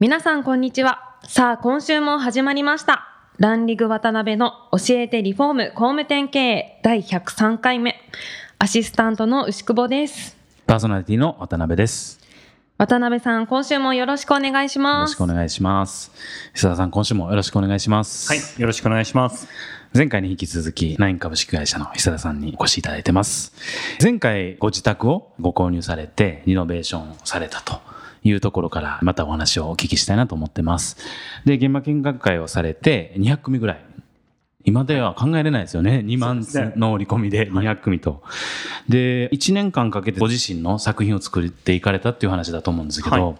皆さんこんにちはさあ今週も始まりましたランリグ渡辺の教えてリフォーム工務店経営第103回目アシスタントの牛久保ですパーソナリティの渡辺です。渡辺さん今週もよろしくお願いしよろますしくお願いします。久田さん、今週もよろしくお願いします。はい、よろしくお願いします。前回に引き続き、ナイン株式会社の久田さんにお越しいただいてます。前回、ご自宅をご購入されて、リノベーションされたと。いうところからまたお話をお聞きしたいなと思ってます。で、現場見学会をされて200組ぐらい。今では考えれないですよね。2万の折り込みで200組と。で、1年間かけてご自身の作品を作っていかれたっていう話だと思うんですけど、はい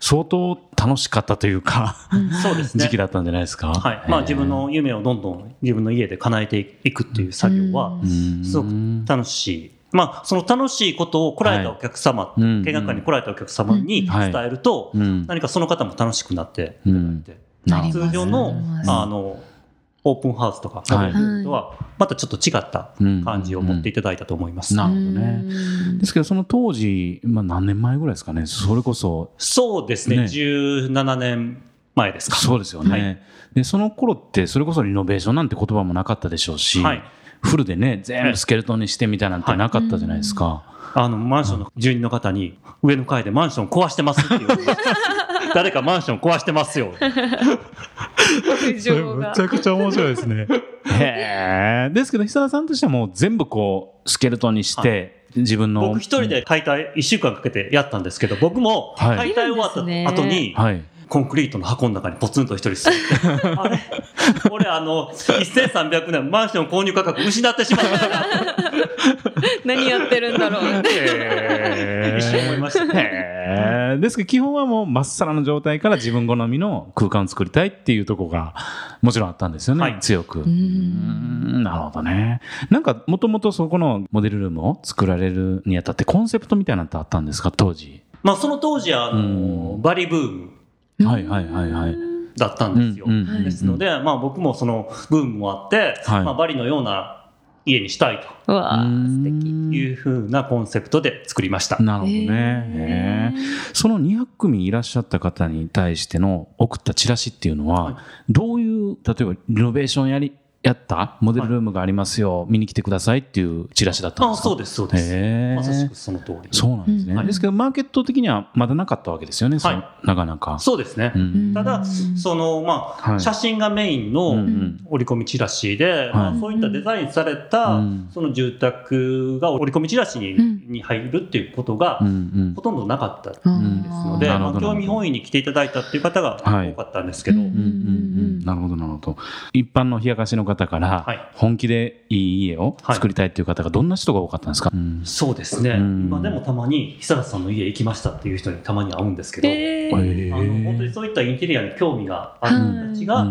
相当楽しかったというか、そうですね。時期だったんじゃないですか？はい。まあ自分の夢をどんどん自分の家で叶えていくっていう作業はえー、すごく楽しい。まあその楽しいことを来られたお客様、い。うん。見学会に来られたお客様に伝えると、うん。何かその方も楽しくなっていただいて、なるほど通常のあのオープンハウスとか、はい。とはまたちょっと違った感じを持っていただいたと思います。なるほどね。うん。ですけど、その当時、まあ何年前ぐらいですかね、それこそ、そうですね。ね。17年前ですか。そうですよね。はい。で、その頃って、それこそリノベーションなんて言葉もなかったでしょうし、はいフルでね、全部スケルトンにしてみたいなんてなかったじゃないですか。あの、マンションの住人の方に、上の階でマンション壊してますって言わ 誰かマンション壊してますよ。苦情がゃくちゃ面白いですね。へえ。ですけど、久田さんとしてはもう全部こう、スケルトンにして、自分の。僕一人で解体1週間かけてやったんですけど、僕もはい解体終わった後に、はい。コンクリートの箱の中にポツンと一人座って、あれ？俺あの、1300年マンション購入価格失ってしまった。な何やってるんだろう。へー一瞬思いましたへー。ですけど基本はもうまっさらの状態から自分好みの空間を作りたいっていうところがもちろんあったんですよね、はい。強く。なるほどね。なんかもともとそこのモデルルームを作られるにあたってコンセプトみたいなのってあったんですか？当時。まあその当時あの、うん。バリブームはいはいはいはい。だったんですよ。うんうんうんですので、まあ僕もそのブームもあって、はいまあバリのような家にしたいと。うわあ素敵敵いうふうなコンセプトで作りました。なるほどね。その200組いらっしゃった方に対しての送ったチラシっていうのは、はいどういう、例えばリノベーションやり、やった？モデルルームがありますよ、見に来てくださいっていうチラシだったんあですか？そうです、そうです。まさしくその通り。そうなんですね。うん。ですけど、マーケット的にはまだなかったわけですよね、はい。なかなか。そうですね。うん。ただ、その、まあ、はい。写真がメインの折り込みチラシで、まあ、そういったデザインされた、うん。その住宅が折り込みチラシに,、うん。に入るっていうことが、ほとんどなかったですうんので、まあ興味本位に来ていただいたっていう方がはい。多かったんですけど、うんうんうんうん。なるほど、なるほど。一般の冷やかしの方からはい、本気でいい家をはい。作りたいっていう方がどんな人が多かったんですか、うん。そうですね、うん。今でもたまに久田さんの家行きましたっていう人にたまに会うんですけど、えへー。ー。あの本当にそういったインテリアに興味がある人たちうが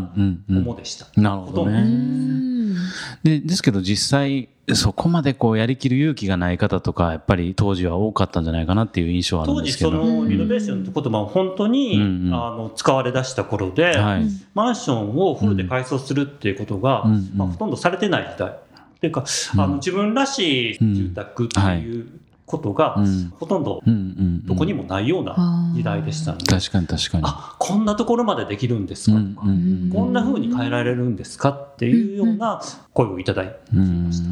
主でした。なるほどうね。ん。でですけど実際そこまでこうやりきる勇気がない方とかやっぱり当時は多かったんじゃないかなっていう印象はあるん当時ですけど。そのリノベーションって言葉は本当に、うんうんあの使われ出した頃で、はい。マンションをフルで改装するっていうことが、うんうんまあ、ほとんどされてない時代。っていうか、うんあの自分らしい住宅っていうことが、うんほとんどどこにもないような時代でしたので、確かに確かに。あこんなところまでできるんですかとか、うんこんな風に変えられるんですかっていうような声をいただいてうました。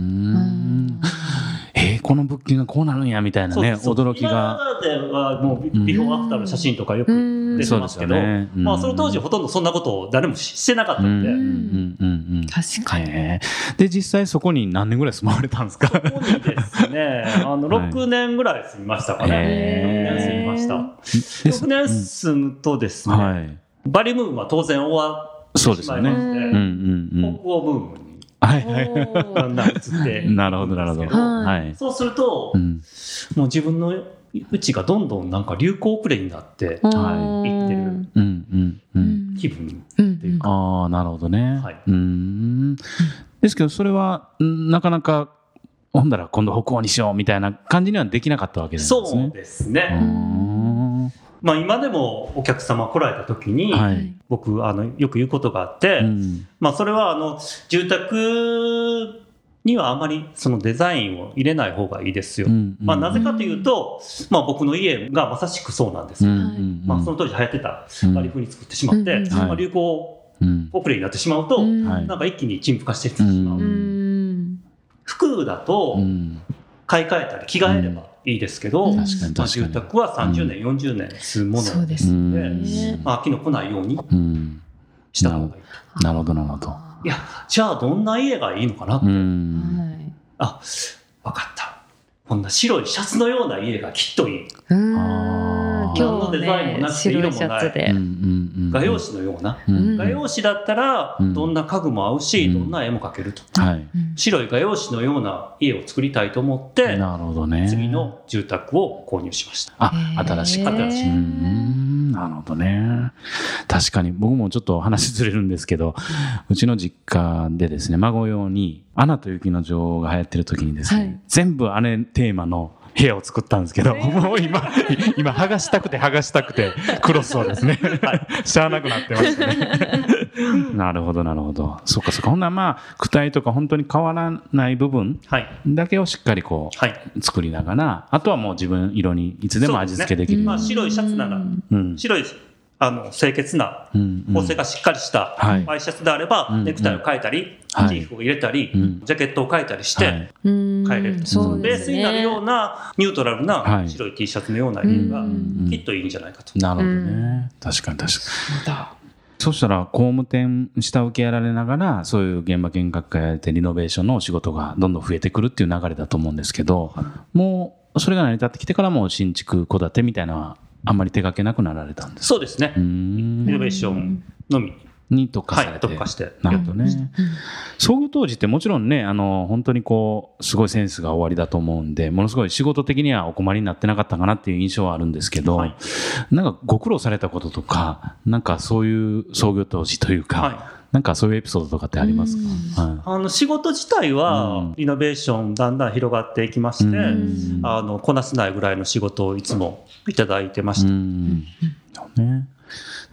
んえーこの物件がこう。なるんやみたいなね驚きが。今はもうビビフォーアフターの写真とかよくうん。出てますけど、まあその当時ほとんどそんなことを誰もしてなかったので、うん。うん。うん。うん確かに。で実際そこに何年ぐらい住まわれたんですか？ここにですね、あの、はい。6年ぐらい住みましたかね。へー6年住みました。です。6年住むとですね、はい。バリブームは当然終わってそうですよね。しまいまして、うんうんうん。北欧ブームにはいはい。だんだん移って、なるほどなるほど。はいはい。そうすると、うんもう自分のうちがどんどんなんか流行遅れになってはい行ってるうんうんうん。気分うんっていうか、ああ、なるほどね。はいうーん。ですけど、それは、んなかなか、ほんだら今度北欧にしようみたいな感じにはできなかったわけですね。そうですね、ん。まあ今でもお客様来られた時に、はい。僕あのよく言うことがあって、うん。まあそれはあの住宅にはあまりそのデザインを入れない方がいいですよ。うんまあなぜかというと、まあ僕の家がまさしくそうなんですよ。うんうんまあその当時流行ってたうん。割り風に作ってしまって、うんまあ、はい。流行うん。遅れになってしまうと、なんか一気に陳腐化していってしまう。う。うん。服だとうん。買い替えたり着替えればいいですけど、うん確かにまあ。住宅は30年、40年住むものので、うんまあ、飽きの来ないようにうん。した方がいいと。なるほど、なるほど。いや、じゃあどんな家がいいのかなって。あ、わかった。こんな白いシャツのような家がきっといい。うんデザインもなくて白いシャツうんでうんうん画用紙のような。うん画用紙だったら、うんどんな家具も合うし、うんどんな絵も描けると。白い画用紙のような家を作りたいと思って、なるほどね。次の住宅を購入しました。あ新しく。新しいうんなるほどね。確かに僕もちょっと話ずれるんですけど、うちの実家でですね、孫用に、アナと雪の女王が流行ってる時にですね、はい全部あれテーマの部屋を作ったんですけど、もう今、今剥がしたくて剥がしたくて、クロスをですね、しゃあなくなってましたね。なるほど、なるほど。そっかそっか。ほんならまあ、躯体とか本当に変わらない部分はい。だけをしっかりこう、はい。作りながら、あとはもう自分色にいつでも味付けできる。まあ、白いシャツなら、うん。白い、あの、清潔な、うん縫製がしっかりしたはい。ワイシャツであれば、うんネクタイを変えたり、はい。チーフを入れたり、うん。ジャケットを変えたりして、変えれる。ベースになるようなニュートラルはない。白い T シャツのような色がうんきっといいんじゃないかと。なるほどね。うん確かに確かに。そしたら、工務店下請けやられながら、そういう現場見学会やれて、リノベーションのお仕事がどんどん増えてくるっていう流れだと思うんですけど、もう、それが成り立ってきてからもう新築、戸建てみたいなのは、あんまり手掛けなくなられたんですそうですねうー。んリノベーションのみに特化はいされて。特化してなるほどね。創業当時ってもちろんね、あの、本当にこう、すごいセンスが終わりだと思うんで、ものすごい仕事的にはお困りになってなかったかなっていう印象はあるんですけど、はいなんかご苦労されたこととか、なんかそういう創業当時というか、はいなんかそういうエピソードとかってありますか、はい。あの仕事自体うん。はリノベーションだんだん広がっていきまして、うん。あのこなせないぐらいの仕事をいつもいただいてました。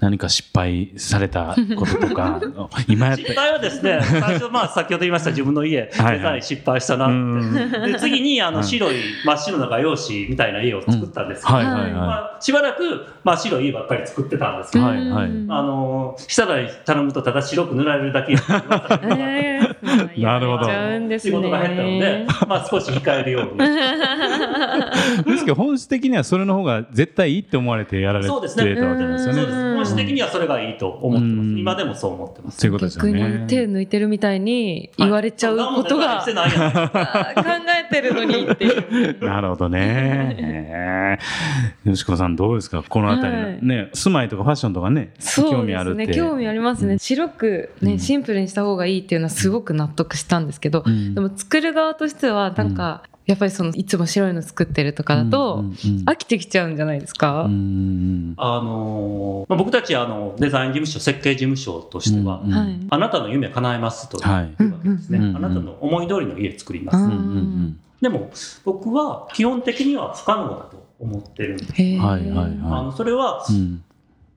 何か失敗されたこととか、今やって失。敗はですね、最初、まあ、先ほど言いました自分の家、デはいザイン失敗したなって。うんで次にあはいの白い真っ白な画用紙みたいな家を作ったんですけど、はいはいまはあ、しばらく真っ白い家ばっかり作ってたんですけい。ど、はいはい。あの下田に頼むとただ白く塗られるだけやってましたけど えーなるほどやっちゃうんです仕ね事が減ったので、まあ、少し控えるように。ですけど本質的にはそれの方が絶対いいって思われてやられてたわそうですねけですよね。そうです本質的にはそれがいいと思ってます。うん今でもそう思ってます。そういうことですよ逆ね。に手抜いてるみたいに言われちゃうことが、考えてるのにっていう。なるほどね。えー吉子さんどうですか？このあたりね、住まいとかファッションとかね、興味あるって。ですね興味ありますね、白く、ねうんシンプルにした方がいいっていうのはすごく納得したんですけど、うん。でも作る側としてはなんか、やっぱりそのいつも白いの作ってるとかだと、うんうんうん飽きてきちゃうんじゃないですか、うんあのーまあ、僕たちあのデザイン事務所設計事務所としては、うんはい。あなたの夢叶えますというはい。わけですね、うんうんあなたの思い通りの家作ります、うんうんうん。でも僕は基本的には不可能だと思ってるんです、はいはいはい。あのそれはうん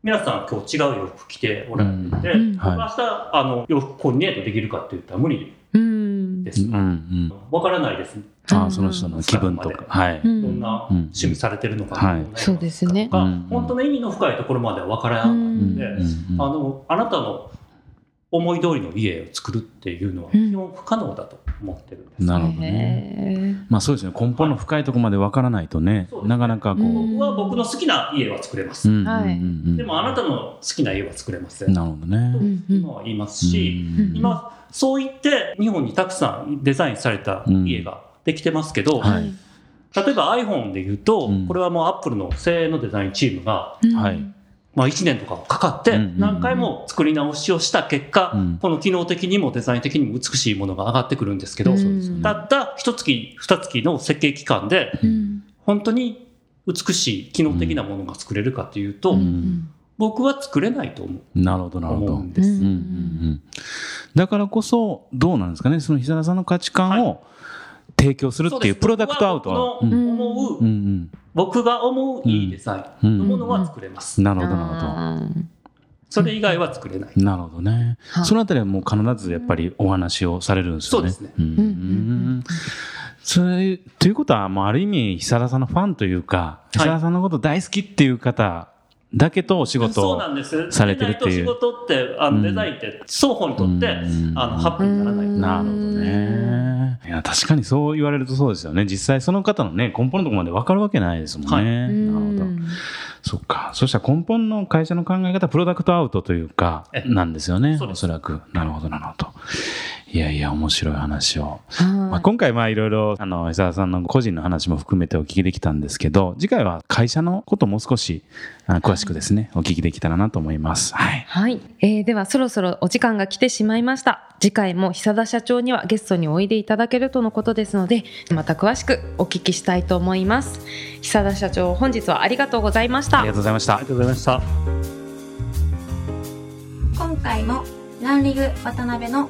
皆さん今日違う洋服着ておられてて、うん。僕明日あの洋服コーディネートできるかって言ったら無理うん。です、うん。うん。わからないですああ、その人の気分とか。はい。うんどんなうん。趣味されてるのか、はい。どんな色そうですね。本当の意味の深いところまではわからないので、うん。うん。あのあなたの思い通りの家を作るっていうのはうん。基本不可能だと思ってるんです、なるほどね。まあそうですね。根本の深いところまでわからないとねそう、ですなかなかこう。うん僕は僕の好きな家は作れます、うんうんはいうん。うんでもあなたの好きな家は作れません、なるほどね。うん今は言いますし、うん今そう言って日本にたくさんデザインされた家ができてますけど、はい。例えば iPhone で言うと、うん。これはもう Apple の精鋭のデザインチームが、うん。はいまあ、1年とかかかって何回も作り直しをした結果、うん。この機能的にもデザイン的にも美しいものが上がってくるんですけど、うん。たった一月二月の設計期間でうん。本当に美しい機能的なものが作れるかというと、うん。僕は作れないと思う。なるほど、なるほど。思うんです。うんうんうん。だからこそ、どうなんですかね、その久田さんの価値観を提供するっていうプロダクトアウトは。思う、うんうん僕が思ういいデザインのものは作れます。なるほど、なるほあーそれ以外は作れない。ど。なるほどねは。いそのあたりはもう必ずやっぱりお話をされるんですよね。そうですねんうんうんうんそれ、ということは、もうある意味、久田さんのファンというか、久田さんのこと大好きっていう方だけとお仕事そうをなんです。されてるっていうデザインと仕事って、あうんのデザインって双方にとって、うんあの、ハッピーにならないと。なるほどね。いや、確かにそう言われるとそうですよね。実際その方のね、根本のところまで分かるわけないですもんね。はいなるほど。そっか。そしたら根本の会社の考え方、プロダクトアウトというかえ、なんですよね。おそらく。なるほど、なるほど。いやいや、面白い話を。はいまあ、今回、まあ、いろいろ、あの、伊沢さんの個人の話も含めてお聞きできたんですけど、次回は会社のことをもう少し、あ詳しくですね、お聞きできたらなと思います。はい。はい、えーではそろそろお時間が来てしまいました次回も久田社長にはゲストにおいでいただけるとのことですのでまた詳しくお聞きしたいと思います久田社長本日はありがとうございましたありがとうございましたあり。がとうございました。今回もランリグ渡辺の